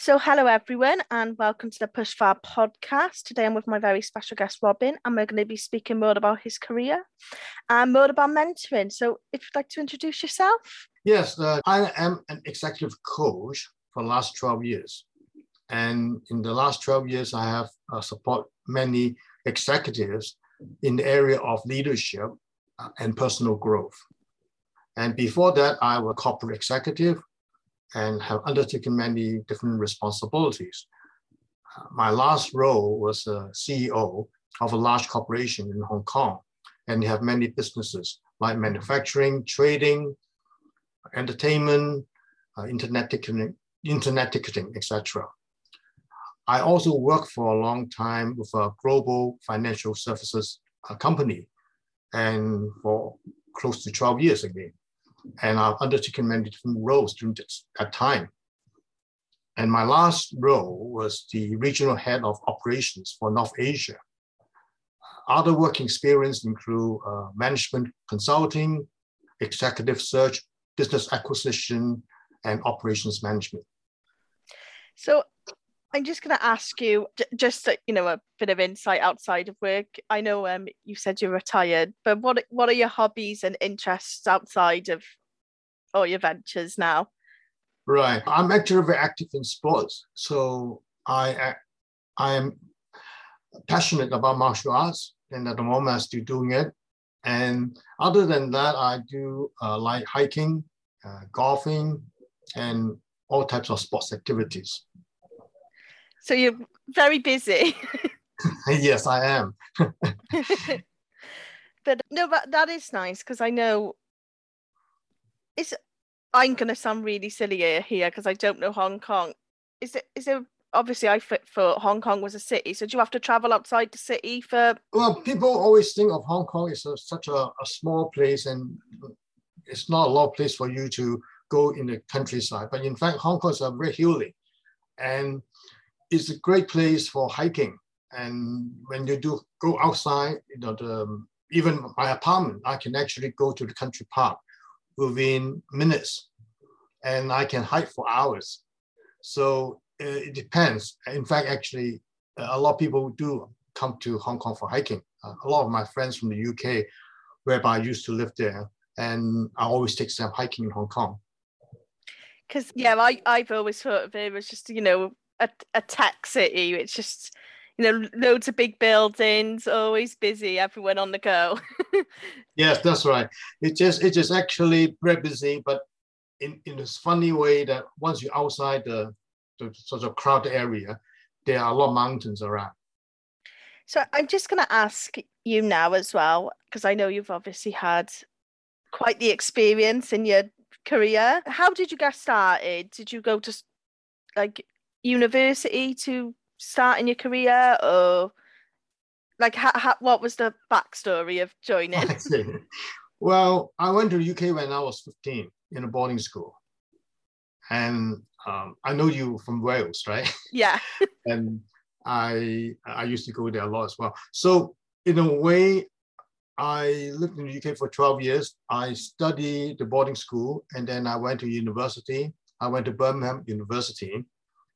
So, hello everyone, and welcome to the PushFar podcast. Today I'm with my very special guest, Robin, and we're going to be speaking more about his career and more about mentoring. So, if you'd like to introduce yourself. Yes, uh, I am an executive coach for the last 12 years. And in the last 12 years, I have uh, many executives in the area of leadership uh, and personal growth. And before that, I was a corporate executive and have undertaken many different responsibilities. Uh, my last role was a CEO of a large corporation in Hong Kong, and have many businesses like manufacturing, trading, entertainment, uh, internet ticketing, internet ticketing, etc. I also worked for a long time with a global financial services uh, company, and for close to 12 years again and I've undertaken many different roles during that time. And my last role was the regional head of operations for North Asia. Other working experience include uh, management consulting, executive search, business acquisition, and operations management. So I'm just going to ask you just you know a bit of insight outside of work. I know um you said you're retired, but what what are your hobbies and interests outside of all your ventures now? Right. I'm actually very active in sports. So I I am passionate about martial arts, and at the moment I'm still doing it. And other than that, I do uh, like hiking, uh, golfing, and all types of sports activities. So you're very busy. yes, I am. but no, but that is nice because I know it's I'm gonna sound really silly here because I don't know Hong Kong. Is it is it obviously I fit for Hong Kong was a city, so do you have to travel outside the city for well people always think of Hong Kong as a, such a, a small place and it's not a lot of place for you to go in the countryside. But in fact, Hong Kong is a very hilly and it's a great place for hiking. And when you do go outside, you know, the, even my apartment, I can actually go to the country park within minutes and I can hike for hours. So uh, it depends. In fact, actually, a lot of people do come to Hong Kong for hiking. Uh, a lot of my friends from the UK, whereby I used to live there, and I always take them hiking in Hong Kong. Because yeah, I I've always thought of it as just you know a a tech city. It's just you know, loads of big buildings, always busy, everyone on the go. yes, that's right. It just it just actually very busy, but in, in this funny way that once you're outside the, the sort of crowded area, there are a lot of mountains around. So I'm just going to ask you now as well, because I know you've obviously had quite the experience in your career. How did you get started? Did you go to like university to start in your career or like ha, ha, what was the backstory of joining? Well i went to uk when i was 15 in a boarding school. And um, i know you from wales right? Yeah. And i i used to go there a lot as well. So in a way i lived in the uk for 12 years. I studied the boarding school and then i went to university. I went to birmingham university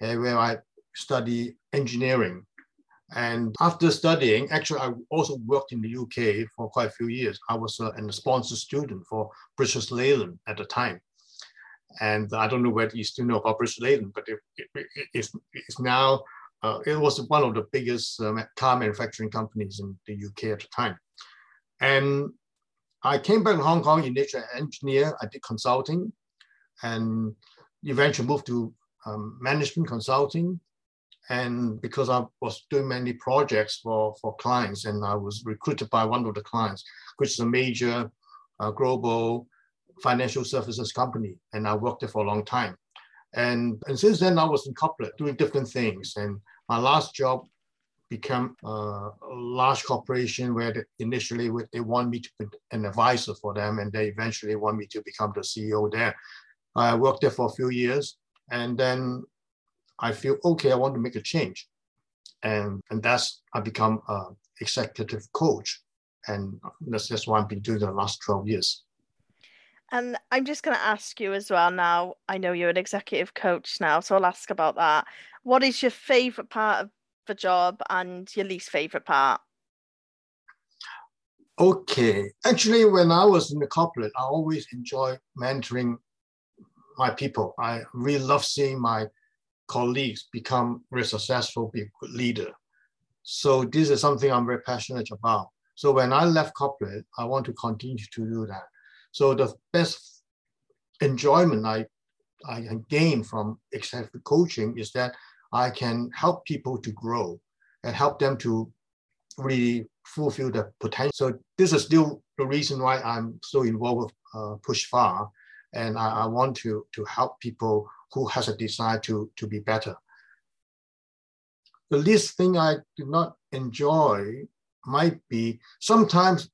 where i study engineering. And after studying, actually, I also worked in the UK for quite a few years. I was uh, a sponsored student for British Leyland at the time. And I don't know whether you still know about British Leyland, but it, it, it's, it's now, uh, it was one of the biggest uh, car manufacturing companies in the UK at the time. And I came back to Hong Kong initially engineer. I did consulting and eventually moved to um, management consulting and because I was doing many projects for, for clients and I was recruited by one of the clients, which is a major uh, global financial services company. And I worked there for a long time. And, and since then I was in corporate doing different things. And my last job became uh, a large corporation where they, initially they want me to be an advisor for them and they eventually want me to become the CEO there. I worked there for a few years and then I feel okay, I want to make a change. And, and that's, I become an executive coach. And that's, that's what I've been doing the last 12 years. And I'm just going to ask you as well now. I know you're an executive coach now, so I'll ask about that. What is your favorite part of the job and your least favorite part? Okay. Actually, when I was in the corporate, I always enjoy mentoring my people. I really love seeing my colleagues become very successful, be a good leader. So this is something I'm very passionate about. So when I left corporate, I want to continue to do that. So the best enjoyment I, I gain from executive coaching is that I can help people to grow and help them to really fulfill their potential. So this is still the reason why I'm so involved with uh, PushFar, and I, I, want to to help people who has a desire to to be better. The least thing I do not enjoy might be sometimes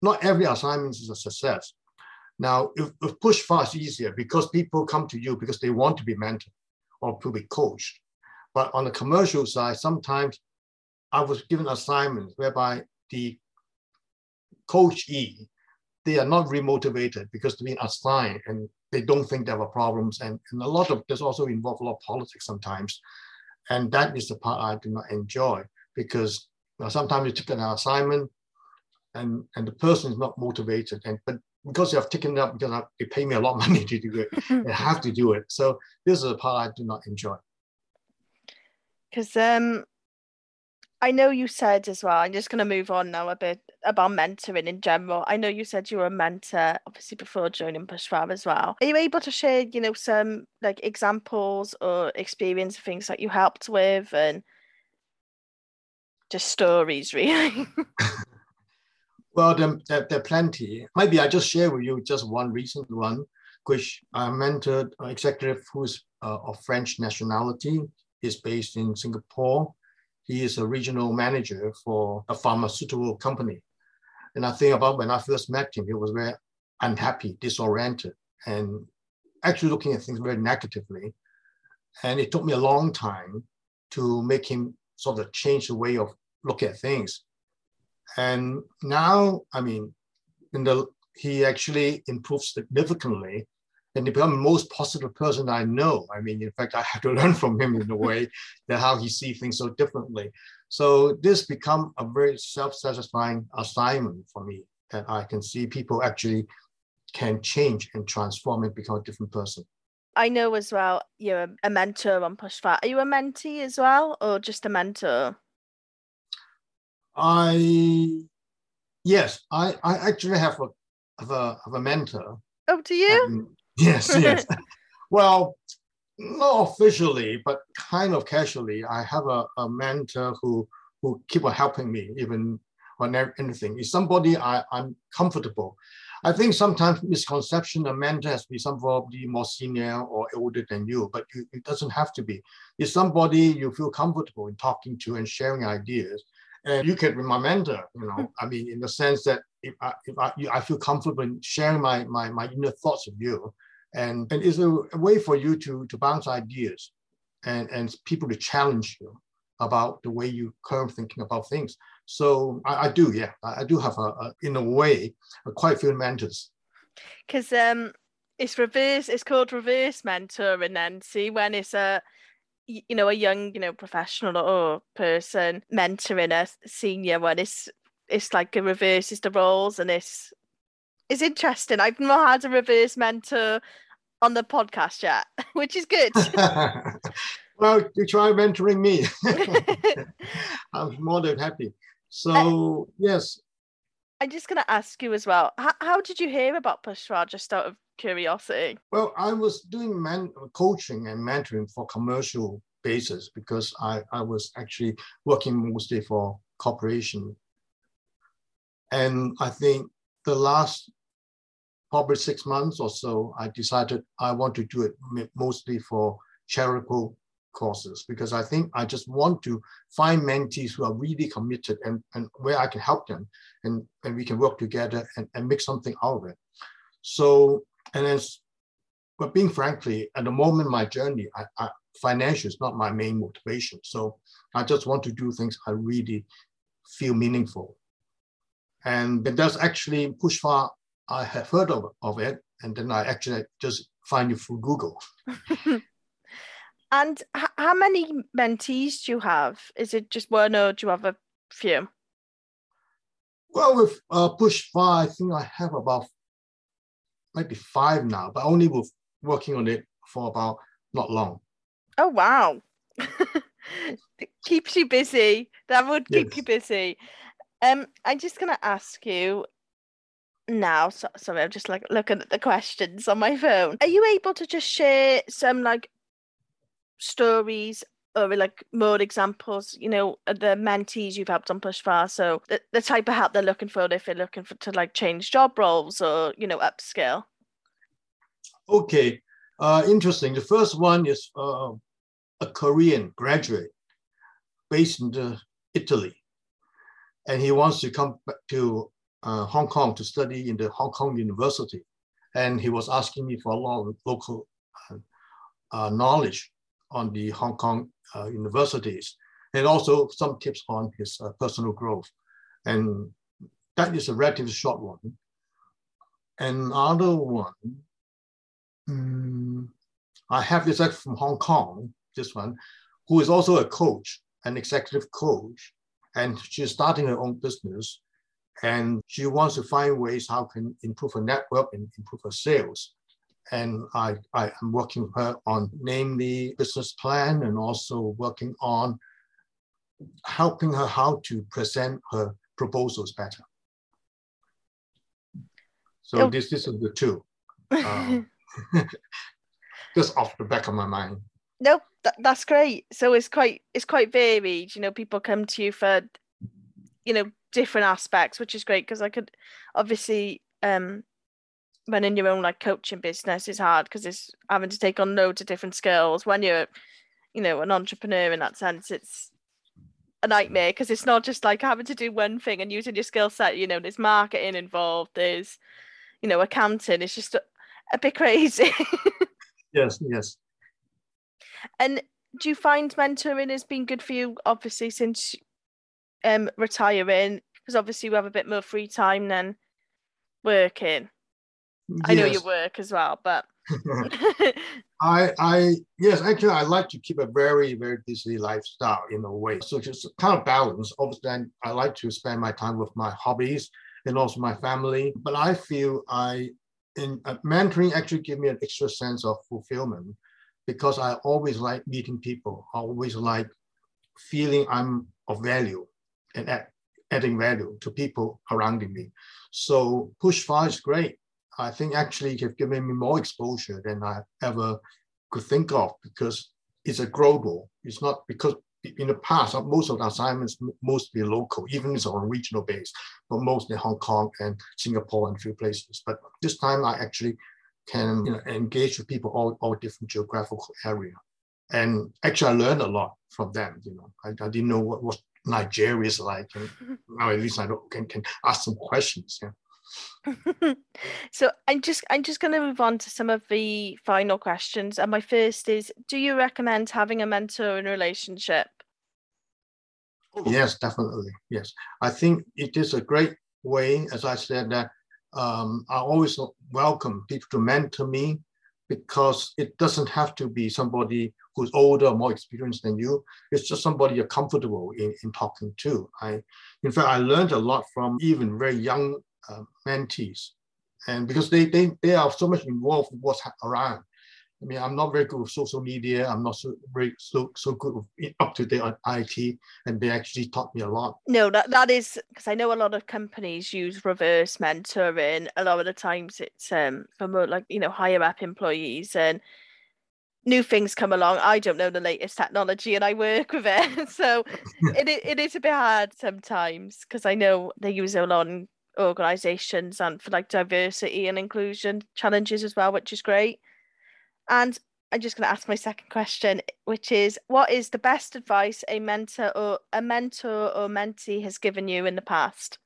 not every assignment is a success. Now, if, if push is easier because people come to you because they want to be mentored or to be coached. But on the commercial side, sometimes I was given assignments whereby the coachee, they are not remotivated because they're being assigned and they don't think there are problems. And, and a lot of there's also involved a lot of politics sometimes. And that is the part I do not enjoy because you know, sometimes you take an assignment and, and the person is not motivated. And but because they have taken it up because I, they pay me a lot of money to do it, they have to do it. So this is the part I do not enjoy. Because um, I know you said as well, I'm just going to move on now a bit about mentoring in general. I know you said you were a mentor, obviously, before joining PushFar as well. Are you able to share, you know, some like examples or experience of things that you helped with and just stories, really? well, there, there, there, are plenty. Maybe I just share with you just one recent one, which I mentored an executive who's uh, of French nationality. He's based in Singapore he is a regional manager for a pharmaceutical company. And I think about when I first met him, he was very unhappy, disoriented, and actually looking at things very negatively. And it took me a long time to make him sort of change the way of look at things. And now, I mean, in the he actually improved significantly and he become the most positive person I know. I mean, in fact, I had to learn from him in a way that how he sees things so differently. So this become a very self-satisfying assignment for me that I can see people actually can change and transform and become a different person. I know as well you're a mentor on PushFar. Are you a mentee as well, or just a mentor? I yes, I I actually have a have a have a mentor. Oh, do you? Yes, yes. well, not officially, but kind of casually. I have a, a mentor who who keep on helping me even on anything. Is somebody I, I'm comfortable. I think sometimes misconception a mentor has to be somebody more senior or older than you, but you, it doesn't have to be. It's somebody you feel comfortable in talking to and sharing ideas. And you can be my mentor, you know, I mean, in the sense that if I, if I, I feel comfortable in sharing my, my, my inner thoughts with you, and, and it's a, a way for you to, to bounce ideas and, and people to challenge you about the way you currently thinking about things. So I, I do, yeah, I, I do have a, a, in a way, a quite few mentors. Because um, it's reverse, it's called reverse mentor, and then. See when it's a you know a young you know professional or person mentoring a senior one it's it's like a reverses the roles and it's it's interesting. I've not had a reverse mentor on the podcast yet which is good. Well you try mentoring me. I'm more than happy. So uh, yes i'm just going to ask you as well how, how did you hear about PushFar just out of curiosity? Well i was doing man- coaching and mentoring for commercial basis because I, I was actually working mostly for corporation. And I think the last probably six months or so, I decided I want to do it mostly for charitable causes because I think I just want to find mentees who are really committed and, and where I can help them and, and we can work together and, and make something out of it. So, and as, but being frankly, at the moment, my journey, I, I, financial is not my main motivation. So I just want to do things I really feel meaningful and it does actually PushFar I have heard of, of it, and then I actually just find it through Google. and h- how many mentees do you have? Is it just one, or do you have a few? Well, with uh, PushFar, I think I have about maybe five now, but only with working on it for about not long. Oh wow. keeps you busy. That would keep yes. you busy. Um, I'm just gonna ask you now. So, sorry, I'm just like looking at the questions on my phone. Are you able to just share some like stories or like more examples, you know, the mentees you've helped on PushFar. So the, the type of help they're looking for if they're looking for to like change job roles or, you know, upskill. Okay. Uh, interesting. The first one is uh, a Korean graduate based in the, Italy. And he wants to come back to uh, Hong Kong to study in the Hong Kong University. And he was asking me for a lot of local uh, uh, knowledge on the Hong Kong uh, universities and also some tips on his uh, personal growth. And that is a relatively short one. Another one, um, I have this from Hong Kong, this one, who is also a coach, an executive coach, and she's starting her own business. And she wants to find ways how can improve her network and improve her sales and I, I am working with her on namely business plan and also working on helping her how to present her proposals better. So oh. this, this is the two. Um, just off the back of my mind. No, that, that's great. So it's quite it's quite varied. You know, people come to you for, you know, different aspects, which is great because I could obviously um running your own like coaching business is hard because it's having to take on loads of different skills. When you're, you know, an entrepreneur in that sense, it's a nightmare because it's not just like having to do one thing and using your skill set. You know, there's marketing involved. There's, you know, accounting. It's just a, a bit crazy. yes. Yes. And do you find mentoring has been good for you? Obviously, since um retiring, because obviously you have a bit more free time than working. I know your work as well, but I I yes, actually I like to keep a very, very busy lifestyle in a way. So just kind of balance. Obviously I like to spend my time with my hobbies and also my family. But I feel I in uh, mentoring actually give me an extra sense of fulfillment because I always like meeting people. I always like feeling I'm of value and add, adding value to people around me. So PushFar is great I think actually have given me more exposure than I ever could think of because it's a global. It's not because in the past, most of the assignments mostly local, even it's on a regional base, but mostly Hong Kong and Singapore and a few places. But this time I actually can you know, engage with people all, all different geographical area. And actually I learned a lot from them. You know, I, I didn't know what, what Nigeria is like. And now at least I can, can ask some questions. Yeah. so I'm just I'm just going to move on to some of the final questions. And my first is: Do you recommend having a mentor in a relationship? Yes, definitely. Yes, I think it is a great way. As I said, that um, I always welcome people to mentor me because it doesn't have to be somebody who's older or more experienced than you. It's just somebody you're comfortable in, in talking to. I, in fact, I learned a lot from even very young uh, mentees, and because they, they they are so much involved with what's around. I mean, I'm not very good with social media. I'm not so very so so good with up to date on IT, and they actually taught me a lot. No, that that is because I know a lot of companies use reverse mentoring. A lot of the times it's um for more like you know higher up employees and new things come along. I don't know the latest technology and I work with it. So it, it is a bit hard sometimes because I know they use a lot in organisations and for like diversity and inclusion challenges as well, which is great. And I'm just going to ask my second question, which is, what is the best advice a mentor or a mentor or mentee has given you in the past?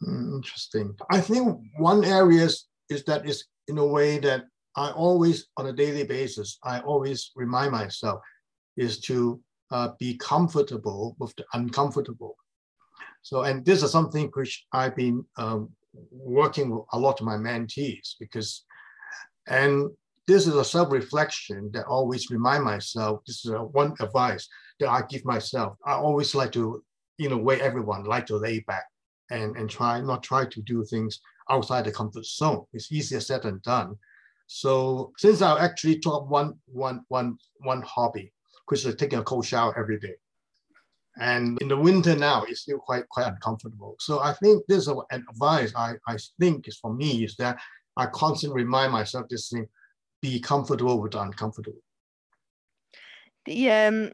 Hmm, interesting. I think one area is, is that is in a way that I always, on a daily basis, I always remind myself is to uh, be comfortable with the uncomfortable. So, and this is something which I've been um, working with a lot of my mentees because, and this is a self-reflection that always remind myself, this is one advice that I give myself. I always like to, in a way, everyone like to lay back and, and try, not try to do things outside the comfort zone. It's easier said than done. So since I actually took one, one, one, one hobby, which is taking a cold shower every day. And in the winter now, it's still quite quite uncomfortable. So I think this is an advice I, I think is for me is that I constantly remind myself this thing, be comfortable with the uncomfortable. The um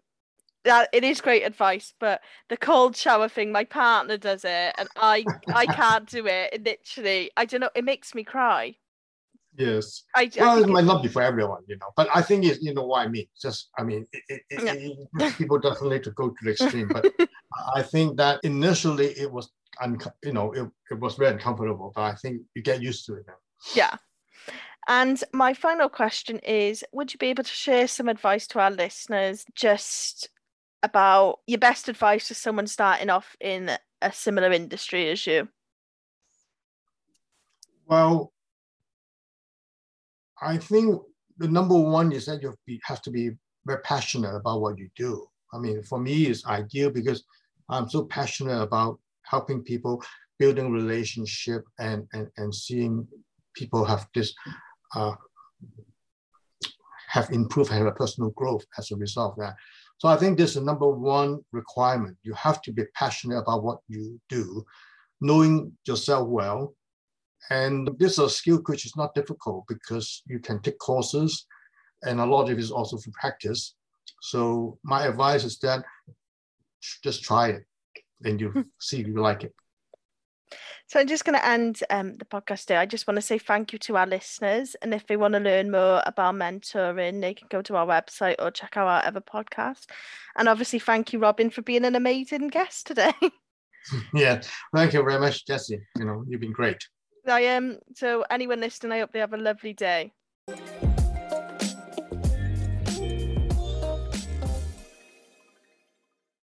that it is great advice, but the cold shower thing, my partner does it and I I can't do it. it. Literally, I don't know, it makes me cry. Yes. I, well, I it might not be for everyone, you know, but I think it's, you know what I mean. Just, I mean, it, it, yeah. it, people doesn't need to go to the extreme, but I think that initially it was, un- you know, it, it was very uncomfortable, but I think you get used to it now. Yeah. And my final question is Would you be able to share some advice to our listeners just about your best advice to someone starting off in a similar industry as you? Well, I think the number one is that you have to be very passionate about what you do. I mean, for me, it's ideal because I'm so passionate about helping people, building relationship, and and and seeing people have this uh, have improved, have a personal growth as a result of that. So I think this is the number one requirement. You have to be passionate about what you do, knowing yourself well, and this is a skill which is not difficult because you can take courses and a lot of it is also for practice. So my advice is that just try it and you hmm. see if you like it. So I'm just going to end um, the podcast there. I just want to say thank you to our listeners. And if they want to learn more about mentoring, they can go to our website or check out our other podcast. And obviously, thank you, Robin, for being an amazing guest today. yeah, thank you very much, Jesse. You know, you've been great. I am. Um, so anyone listening, I hope they have a lovely day.